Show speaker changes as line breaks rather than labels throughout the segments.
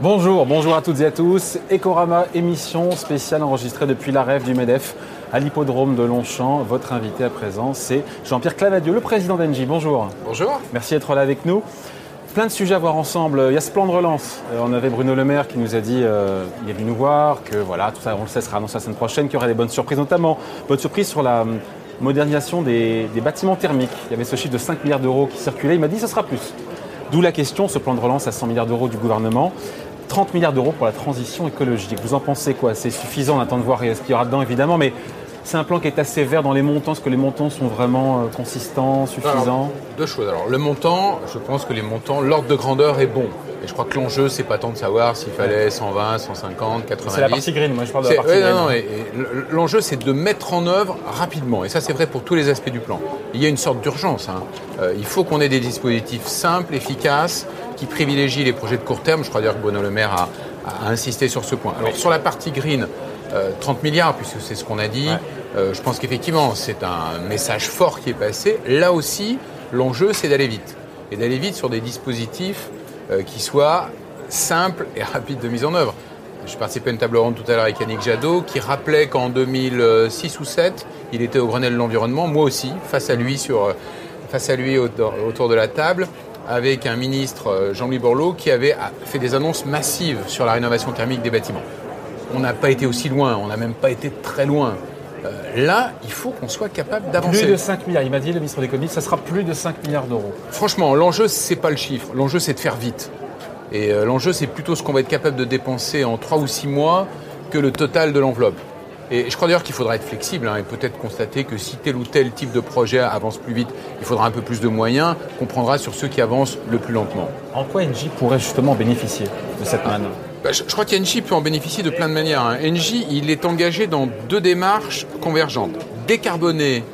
Bonjour, bonjour à toutes et à tous. Ecorama, émission spéciale enregistrée depuis la rêve du MEDEF à l'hippodrome de Longchamp. Votre invité à présent, c'est Jean-Pierre Clavadieu, le président d'Engie. Bonjour.
Bonjour.
Merci d'être là avec nous. Plein de sujets à voir ensemble. Il y a ce plan de relance. Euh, on avait Bruno Le Maire qui nous a dit euh, il est venu nous voir, que voilà, tout ça, on le sait, sera annoncé la semaine prochaine, qu'il y aurait des bonnes surprises, notamment bonne surprise sur la modernisation des, bâtiments thermiques. Il y avait ce chiffre de 5 milliards d'euros qui circulait. Il m'a dit ce sera plus. D'où la question, ce plan de relance à 100 milliards d'euros du gouvernement. 30 milliards d'euros pour la transition écologique. Vous en pensez quoi? C'est suffisant, on attend de voir ce qu'il y aura dedans évidemment, mais c'est un plan qui est assez vert dans les montants. Est-ce que les montants sont vraiment euh, consistants, suffisants?
Deux choses. Alors, le montant, je pense que les montants, l'ordre de grandeur est bon. Et je crois que l'enjeu, c'est pas tant de savoir s'il fallait 120, 150, 90.
C'est la partie green, moi je parle de la partie
ouais,
green.
non, non, et- et L'enjeu, c'est de mettre en œuvre rapidement. Et ça, c'est vrai pour tous les aspects du plan. Il y a une sorte d'urgence. hein. Euh, il faut qu'on ait des dispositifs simples, efficaces, qui privilégient les projets de court terme. Je crois d'ailleurs que Bruno Le Maire a, a insisté sur ce point. Alors, sur la partie green, euh, 30 milliards, puisque c'est ce qu'on a dit, euh, je pense qu'effectivement, c'est un message fort qui est passé. Là aussi, l'enjeu, c'est d'aller vite. Et d'aller vite sur des dispositifs euh, qui soient simples et rapides de mise en œuvre. Je participais à une table ronde tout à l'heure avec Yannick Jadot qui rappelait qu'en 2006 ou 2007, il était au Grenelle de l'environnement, moi aussi, face à lui, euh, face à lui autour, autour de la table, avec un ministre, euh, Jean-Louis Borloo, qui avait ah, fait des annonces massives sur la rénovation thermique des bâtiments. On n'a pas été aussi loin, on n'a même pas été très loin. Euh, là, il faut qu'on soit capable d'avancer.
Plus de 5 milliards. Il m'a dit, le ministre de l'économie, ça sera plus de 5 milliards d'euros.
Franchement, l'enjeu, c'est pas le chiffre. L'enjeu, c'est de faire vite. Et euh, l'enjeu, c'est plutôt ce qu'on va être capable de dépenser en 3 ou 6 mois que le total de l'enveloppe. Et je crois d'ailleurs qu'il faudra être flexible hein, et peut-être constater que si tel ou tel type de projet avance plus vite, il faudra un peu plus de moyens qu'on prendra sur ceux qui avancent le plus lentement.
En quoi Engie pourrait justement bénéficier de cette manne?
Bah, je, je crois qu'Engie peut en bénéficier de plein de manières. hein. Engie, il est engagé dans deux démarches convergentes. Décarboner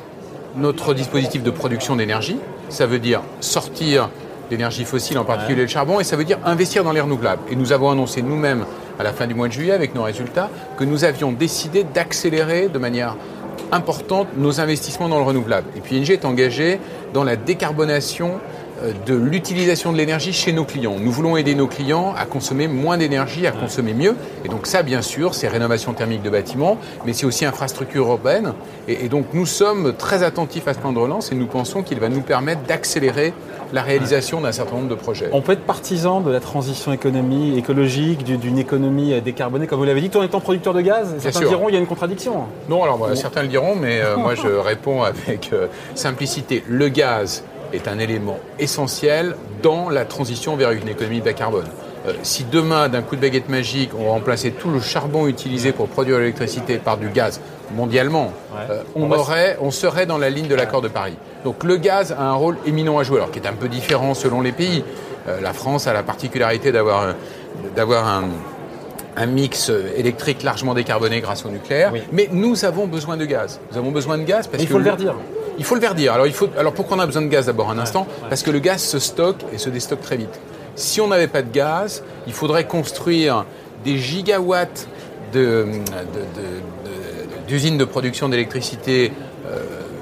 notre dispositif de production d'énergie, ça veut dire sortir l'énergie fossile, en particulier le charbon, et ça veut dire investir dans les renouvelables. Et nous avons annoncé nous-mêmes, à la fin du mois de juillet, avec nos résultats, que nous avions décidé d'accélérer de manière importante nos investissements dans le renouvelable. Et puis Engie est engagé dans la décarbonation de l'utilisation de l'énergie chez nos clients. Nous voulons aider nos clients à consommer moins d'énergie, à consommer mieux. Et donc ça, bien sûr, c'est rénovation thermique de bâtiments, mais c'est aussi infrastructure urbaine. Et, et donc nous sommes très attentifs à ce plan de relance et nous pensons qu'il va nous permettre d'accélérer la réalisation d'un certain nombre de projets.
On peut être partisan de la transition économie, écologique, du- d'une économie euh, décarbonée, comme vous l'avez dit, tout en étant producteur de gaz. Certains diront il y a une contradiction.
Non, alors voilà, certains le diront, mais euh, moi je réponds avec euh, simplicité. Le gaz est un élément essentiel dans la transition vers une économie bas carbone. Euh, si demain, d'un coup de baguette magique, on remplaçait tout le charbon utilisé pour produire l'électricité par du gaz mondialement,
Ouais.
euh, on,
On va-
aurait, on serait dans la ligne de l'accord de Paris. Donc le gaz a un rôle éminent à jouer, alors qui est un peu différent selon les pays. Euh, la France a la particularité d'avoir d'avoir un, un mix électrique largement décarboné grâce au nucléaire.
Oui.
Mais nous avons besoin de gaz. Nous avons besoin de gaz parce
Mais il
que
faut le verdir.
Il faut le verdir. Alors, il faut, alors pourquoi on a besoin de gaz d'abord un instant? Parce que le gaz se stocke et se déstocke très vite. Si on n'avait pas de gaz, il faudrait construire des gigawatts de- de- de- de- d'usines de, production d'électricité euh,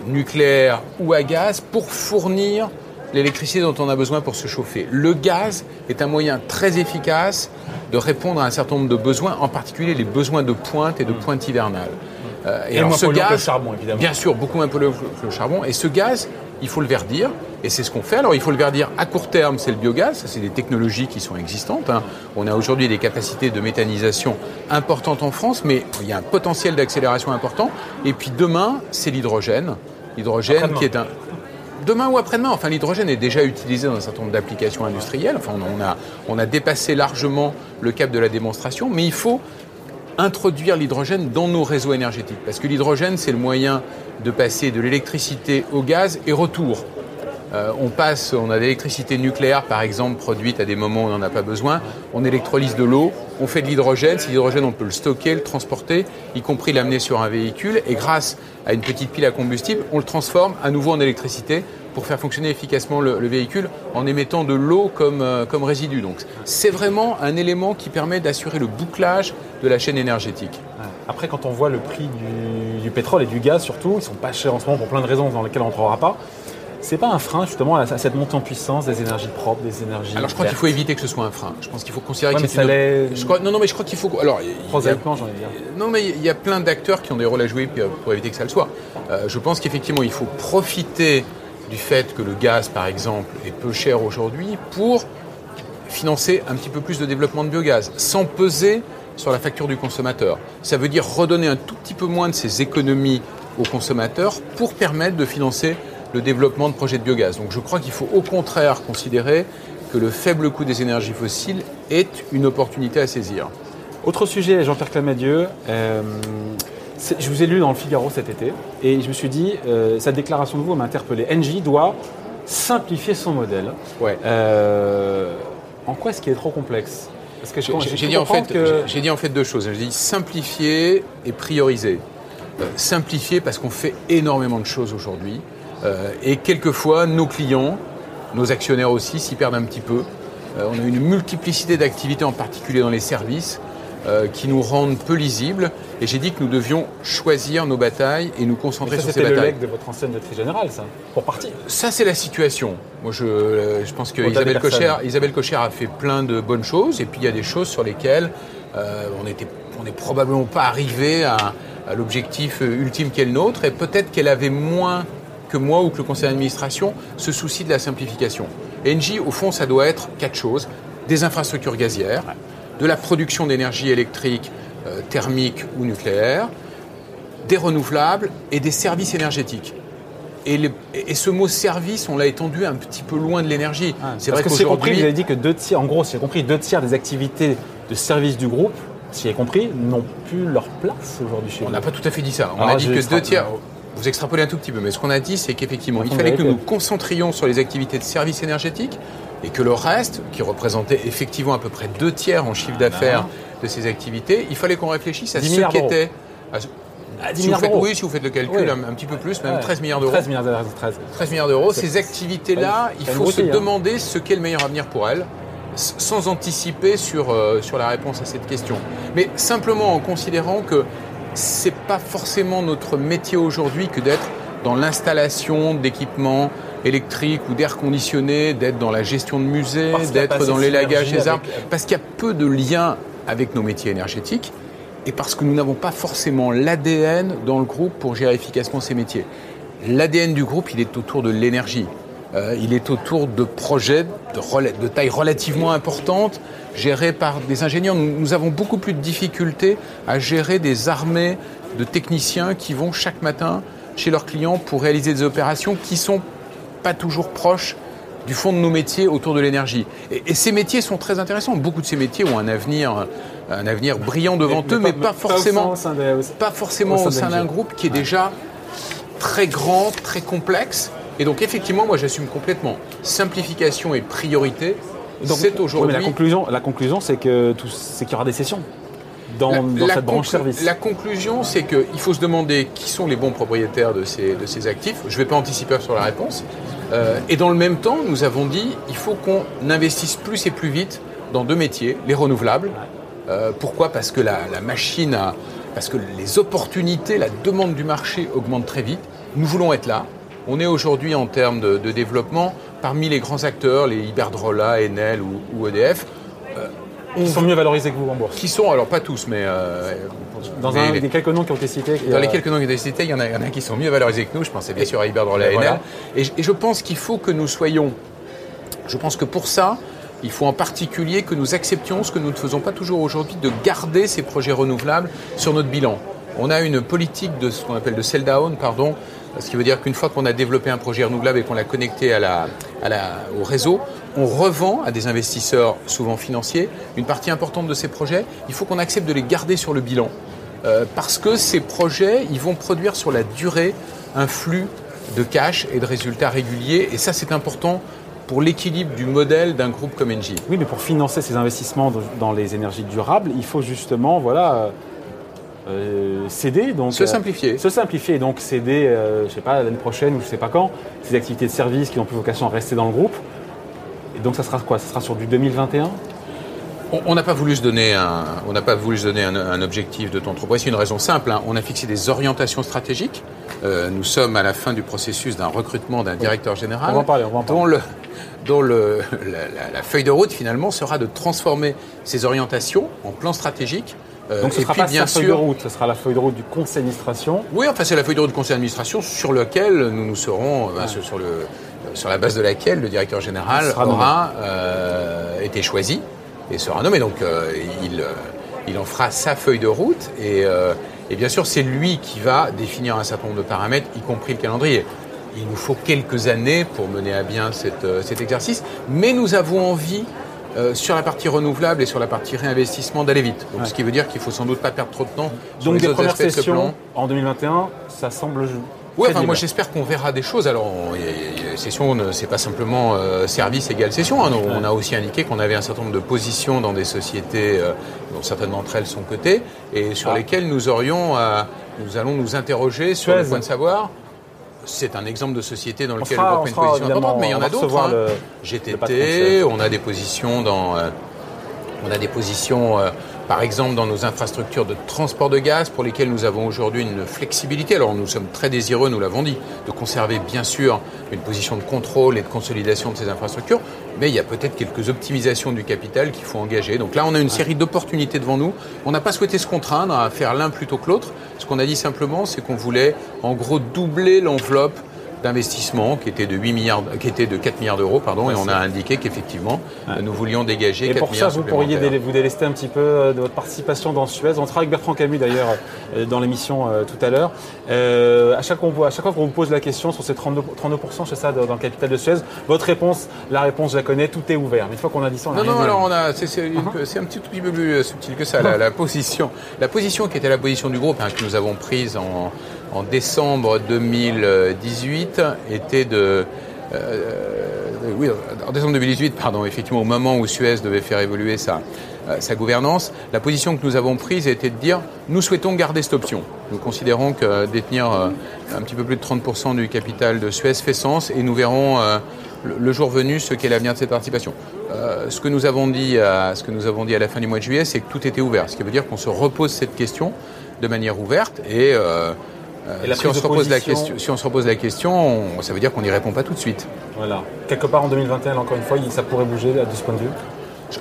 nucléaire ou à gaz pour fournir l'électricité dont on a besoin pour se chauffer. Le gaz est un moyen très efficace de répondre à un certain nombre de besoins, en particulier les besoins de pointe et de pointe hivernale. Euh,
Et moins polluant que le charbon, évidemment.
Bien sûr, beaucoup moins polluant que le charbon. Et ce gaz, il faut le verdir. Et c'est ce qu'on fait. Alors, il faut le verdir à court terme, c'est le biogaz. Ça, c'est des technologies qui sont existantes. hein. On a aujourd'hui des capacités de méthanisation importantes en France, mais il y a un potentiel d'accélération important. Et puis demain, c'est l'hydrogène. L'hydrogène qui est un. Demain ou après-demain, enfin l'hydrogène est déjà utilisé dans un certain nombre d'applications industrielles. Enfin, on a, on a dépassé largement le cap de la démonstration, mais il faut introduire l'hydrogène dans nos réseaux énergétiques. Parce que l'hydrogène, c'est le moyen de passer de l'électricité au gaz et retour. Euh, on passe, on a de l'électricité nucléaire, par exemple, produite à des moments où on n'en a pas besoin. On électrolyse de l'eau, on fait de l'hydrogène. Si l'hydrogène, on peut le stocker, le transporter, y compris l'amener sur un véhicule. Et grâce à une petite pile à combustible, on le transforme à nouveau en électricité pour faire fonctionner efficacement le, le véhicule en émettant de l'eau comme, euh, comme résidu. Donc, c'est vraiment un élément qui permet d'assurer le bouclage de la chaîne énergétique.
Après, quand on voit le prix du, du pétrole et du gaz surtout, ils sont pas chers en ce moment pour plein de raisons dans lesquelles on ne rentrera pas. C'est pas un frein justement à cette montée en puissance des énergies propres, des énergies.
Alors je crois qu'il faut éviter que ce soit un frein. Je pense qu'il faut considérer que
c'est une...
je crois... Non, non, mais je crois qu'il faut. Alors,
j'en ai dire.
Non, mais il y a plein d'acteurs qui ont des rôles à jouer pour éviter que ça le soit. Euh, je pense qu'effectivement, il faut profiter du fait que le gaz, par exemple, est peu cher aujourd'hui pour financer un petit peu plus de développement de biogaz, sans peser sur la facture du consommateur. Ça veut dire redonner un tout petit peu moins de ces économies aux consommateurs pour permettre de financer le développement de projets de biogaz. Donc je crois qu'il faut au contraire considérer que le faible coût des énergies fossiles est une opportunité à saisir.
Autre sujet, Jean-Pierre Clamadieu. Euh, je vous ai lu dans le Figaro cet été et je me suis dit, euh, cette déclaration de vous m'a interpellé. Engie doit simplifier son modèle.
Ouais.
Euh, en quoi est-ce qu'il est trop complexe?
Parce que j'ai dit, en fait, que... dit en fait deux choses. J'ai dit simplifier et prioriser. simplifier parce qu'on fait énormément de choses aujourd'hui. Euh, et quelquefois, nos clients, nos actionnaires aussi, s'y perdent un petit peu. Euh, on a une multiplicité d'activités, en particulier dans les services, euh, qui nous rendent peu lisibles. Et j'ai dit que nous devions choisir nos batailles et nous concentrer sur ces batailles.
C'est le de votre ancienne directrice générale, ça, pour partir.
Ça, c'est la situation. Moi, je, je pense que Isabelle Cocher, Isabelle Cocher a fait plein de bonnes choses, et puis il y a des choses sur lesquelles on était on n'est probablement pas arrivé à, à l'objectif ultime qu'est le nôtre, et peut-être qu'elle avait moins que moi ou que le conseil d'administration se soucie de la simplification. Engie, au fond, ça doit être quatre choses. Des infrastructures gazières, de la production d'énergie électrique, euh, thermique ou nucléaire, des renouvelables et des services énergétiques. Et, ce mot service, on l'a étendu un petit peu loin de l'énergie.
Ah, c'est vrai qu'aujourd'hui, vous avez dit que deux tiers, en gros, si j'ai compris, deux tiers des activités de service du groupe, si j'ai compris, n'ont plus leur place aujourd'hui chez
On n'a pas tout à fait dit ça. On a dit que deux tiers, vous extrapolez un tout petit peu, mais ce qu'on a dit, c'est qu'effectivement, il fallait que nous nous concentrions sur les activités de services énergétiques et que le reste, qui représentait effectivement à peu près deux tiers en chiffre d'affaires de ces activités, il fallait qu'on réfléchisse à ce qu'était.
À 10 si milliards
Oui, si vous faites le calcul, un, petit peu plus, même 13 milliards d'euros.
13 milliards d'euros.
13. milliards d'euros. Ces activités-là, il faut se hein. demander ce qu'est le meilleur avenir pour elles, sans anticiper sur, euh, sur la réponse à cette question. Mais simplement en considérant que c'est pas forcément notre métier aujourd'hui que d'être dans l'installation d'équipements électriques ou d'air conditionné, d'être dans la gestion de musées, d'être dans l'élagage des arbres, parce qu'il y a peu de liens avec nos métiers énergétiques et parce que nous n'avons pas forcément l'ADN dans le groupe pour gérer efficacement ces métiers. L'ADN du groupe, il est autour de l'énergie. Euh, il est autour de projets de, taille relativement importante, gérés par des ingénieurs. Nous, avons beaucoup plus de difficultés à gérer des armées de techniciens qui vont chaque matin chez leurs clients pour réaliser des opérations qui sont pas toujours proches du fond de nos métiers autour de l'énergie. Et, ces métiers sont très intéressants. Beaucoup de ces métiers ont un avenir, un avenir brillant devant eux, mais, pas, forcément, pas forcément au sein d'un groupe qui est déjà très grand, très complexe et donc effectivement, moi j'assume complètement. Simplification et priorité, c'est aujourd'hui.
la conclusion, la conclusion c'est que c'est qu'il y aura des sessions dans, cette branche service.
La conclusion, c'est qu'il faut se demander qui sont les bons propriétaires de ces, de ces actifs. Je ne vais pas anticiper sur la réponse. Euh, et dans le même temps, nous avons dit il faut qu'on investisse plus et plus vite dans deux métiers, les renouvelables. Euh, pourquoi? Parce que la, la machine a, parce que les opportunités, la demande du marché augmente très vite. Nous voulons être là. On est aujourd'hui en termes de, développement parmi les grands acteurs, les Iberdrola, Enel ou, EDF.
Euh, qui sont mieux valorisés que vous en bourse
Qui sont, alors pas tous, mais. Euh,
dans un, les quelques noms qui ont été cités.
Dans les quelques noms qui ont été cités, il y, en a, il y en a qui sont mieux valorisés que nous. Je pensais bien sûr à Iberdrola et, Enel. Et, et, je pense qu'il faut que nous soyons. Je pense que pour ça, il faut en particulier que nous acceptions ce que nous ne faisons pas toujours aujourd'hui, de garder ces projets renouvelables sur notre bilan. On a une politique de ce qu'on appelle de sell down, pardon, ce qui veut dire qu'une fois qu'on a développé un projet renouvelable et qu'on l'a connecté au réseau, on revend à des investisseurs souvent financiers une partie importante de ces projets. Il faut qu'on accepte de les garder sur le bilan. Euh, parce que ces projets, ils vont produire sur la durée un flux de cash et de résultats réguliers. Et ça, c'est important pour l'équilibre du modèle d'un groupe comme Engie.
Oui, mais pour financer ces investissements dans les énergies durables, il faut justement voilà, euh, céder, donc
se simplifier,
euh, se simplifier, donc céder, euh, je sais pas l'année prochaine ou je sais pas quand, ces activités de service qui n'ont plus vocation à rester dans le groupe. Et donc ça sera quoi? Ça sera sur du 2021
on n'a pas voulu se donner un, on n'a pas voulu se donner un, objectif de temps trop précis. Une raison simple, hein. on a fixé des orientations stratégiques nous sommes à la fin du processus d'un recrutement d'un directeur général.
On va en parler, on va en parler.
Dont le, dont le, la, feuille de route finalement sera de transformer ces orientations en plan stratégique.
Euh, Donc ce ne sera pas bien feuille de route, ce sera la feuille de route du conseil d'administration.
Oui, enfin c'est la feuille de route du conseil d'administration sur lequel nous nous serons, euh, sur, le, sur la base de laquelle le directeur général aura euh, été choisi et sera nommé. Donc il, il en fera sa feuille de route et, et bien sûr c'est lui qui va définir un certain nombre de paramètres, y compris le calendrier. Il nous faut quelques années pour mener à bien euh, cet exercice, mais nous avons envie euh, sur la partie renouvelable et sur la partie réinvestissement d'aller vite. Donc, Ce qui veut dire qu'il faut sans doute pas perdre trop de temps.
Donc des premières sessions en 2021, ça semble
oui, enfin, moi j'espère qu'on verra des choses. Alors, les sessions, c'est pas simplement euh, service égale session. Hein. On a aussi indiqué qu'on avait un certain nombre de positions dans des sociétés dont certaines d'entre elles sont cotées et sur ah. lesquelles nous aurions, nous allons nous interroger sur le point de savoir c'est un exemple de société dans lequel on, une position importante, mais il y en a d'autres. Hein. GTT, on a des positions dans, euh, on a des positions euh, par exemple dans nos infrastructures de transport de gaz pour lesquelles nous avons aujourd'hui une flexibilité. Alors nous sommes très désireux, nous l'avons dit, de conserver bien sûr une position de contrôle et de consolidation de ces infrastructures, mais il y a peut-être quelques optimisations du capital qu'il faut engager. Donc là, on a une série d'opportunités devant nous. On n'a pas souhaité se contraindre à faire l'un plutôt que l'autre. Ce qu'on a dit simplement, c'est qu'on voulait en gros doubler l'enveloppe d'investissement qui était de 8 milliards, qui était de 4 milliards d'euros, pardon, et on a indiqué qu'effectivement nous voulions dégager.
Et pour ça, vous pourriez vous délester un petit peu euh, de votre participation dans Suez. On sera avec Bertrand Camus d'ailleurs euh, dans l'émission euh, tout à l'heure. à chaque fois, à chaque fois qu'on vous pose la question sur ces 32, 32% chez ça dans le capital de Suez, votre réponse, la réponse, je la connais, tout est ouvert. Mais une fois qu'on a dit ça, on
a non, non, alors on a, c'est, un petit, tout peu plus subtil que ça. La, position, la position qui était la position du groupe hein, que nous avons prise en en décembre 2018 était de... Euh, euh, oui, en décembre 2018, pardon, effectivement, au moment où Suez devait faire évoluer sa, euh, sa gouvernance, la position que nous avons prise était de dire nous souhaitons garder cette option. Nous considérons que détenir un petit peu plus de 30% du capital de Suez fait sens et nous verrons le jour venu ce qu'est l'avenir de cette participation. ce, que nous avons dit à, ce que nous avons dit à la fin du mois de juillet, c'est que tout était ouvert, ce qui veut dire qu'on se repose cette question de manière ouverte et euh, si, on se repose la question, si on se repose la question, ça veut dire qu'on n'y répond pas tout de suite.
Voilà. Quelque part en 2021, encore une fois, ça pourrait bouger de ce point de vue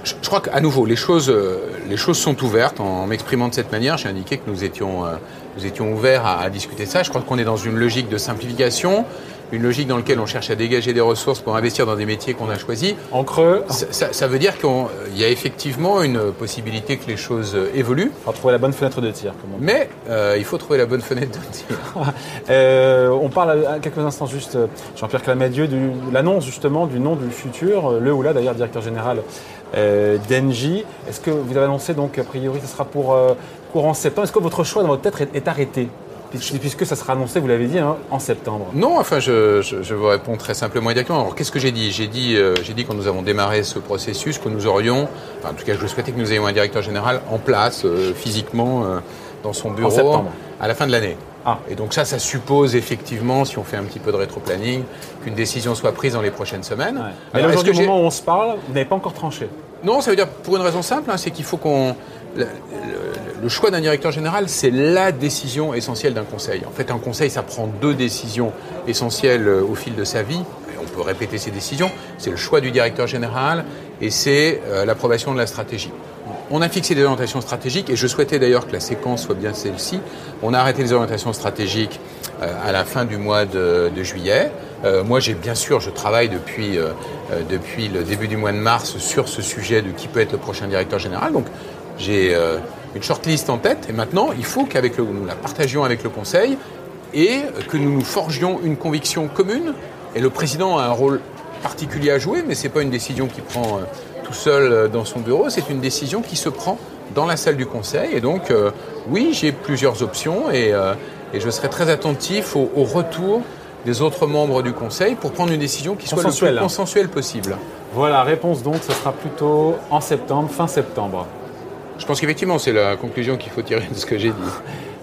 je, crois qu'à nouveau, les choses, euh, les choses sont ouvertes. En m'exprimant de cette manière, j'ai indiqué que nous étions, euh, nous étions ouverts à, à discuter de ça. Je crois qu'on est dans une logique de simplification une logique dans laquelle on cherche à dégager des ressources pour investir dans des métiers qu'on a choisis.
En creux
Ça, ça veut dire qu'il y a effectivement une possibilité que les choses évoluent.
Il faut trouver la bonne fenêtre de tir.
Mais euh, il faut trouver la bonne fenêtre de tir.
euh, on parle à quelques instants juste, euh, Jean-Pierre Clamadieu, de l'annonce justement du nom du futur, le ou la d'ailleurs directeur général euh, d'Engie. Est-ce que vous avez annoncé donc a priori ce sera pour euh, courant septembre? Est-ce que votre choix dans votre tête est arrêté? Puisque ça sera annoncé, vous l'avez dit, hein, en septembre.
Non, enfin, je, je, vous réponds très simplement et directement. Alors, qu'est-ce que j'ai dit? J'ai dit, euh, j'ai dit quand nous avons démarré ce processus que nous aurions, en tout cas, je souhaitais que nous ayons un directeur général en place, euh, physiquement, euh, dans son bureau, à la fin de l'année. Ah. Et donc ça, ça suppose effectivement, si on fait un petit peu de rétro-planning, qu'une décision soit prise dans les prochaines semaines.
Mais Alors, aujourd'hui, au moment où on se parle, vous n'avez pas encore tranché
Non, ça veut dire pour une raison simple, hein, c'est qu'il faut qu'on le choix d'un directeur général, c'est la décision essentielle d'un conseil. En fait, un conseil, ça prend deux décisions essentielles euh, au fil de sa vie. on peut répéter ces décisions. C'est le choix du directeur général et c'est euh, l'approbation de la stratégie. On a fixé des orientations stratégiques et je souhaitais d'ailleurs que la séquence soit bien celle-ci. On a arrêté les orientations stratégiques euh, à la fin du mois de, juillet. moi, j'ai bien sûr, je travaille depuis, depuis le début du mois de mars sur ce sujet de qui peut être le prochain directeur général. Donc, j'ai une shortlist en tête et maintenant il faut qu'avec nous la partagions avec le Conseil et que nous nous forgions une conviction commune. Et le président a un rôle particulier à jouer, mais ce n'est pas une décision qui prend euh, tout seul euh, dans son bureau, c'est une décision qui se prend dans la salle du Conseil. Et donc, euh, oui, j'ai plusieurs options et, et, je serai très attentif au, au, retour des autres membres du Conseil pour prendre une décision qui soit le plus consensuelle possible.
Voilà, réponse donc, ce sera plutôt en septembre, fin septembre.
Je pense qu'effectivement, c'est la conclusion qu'il faut tirer de ce que j'ai dit.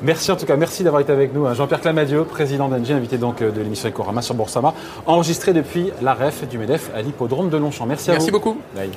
Merci en tout cas, merci d'avoir été avec nous. Hein. Jean-Pierre Clamadieu, président d'Engie, invité donc euh, de l'émission Ecorama sur Boursorama, enregistré depuis la REF du MEDEF à l'hippodrome de Longchamp. Merci à
vous.
Merci
beaucoup.
Bye.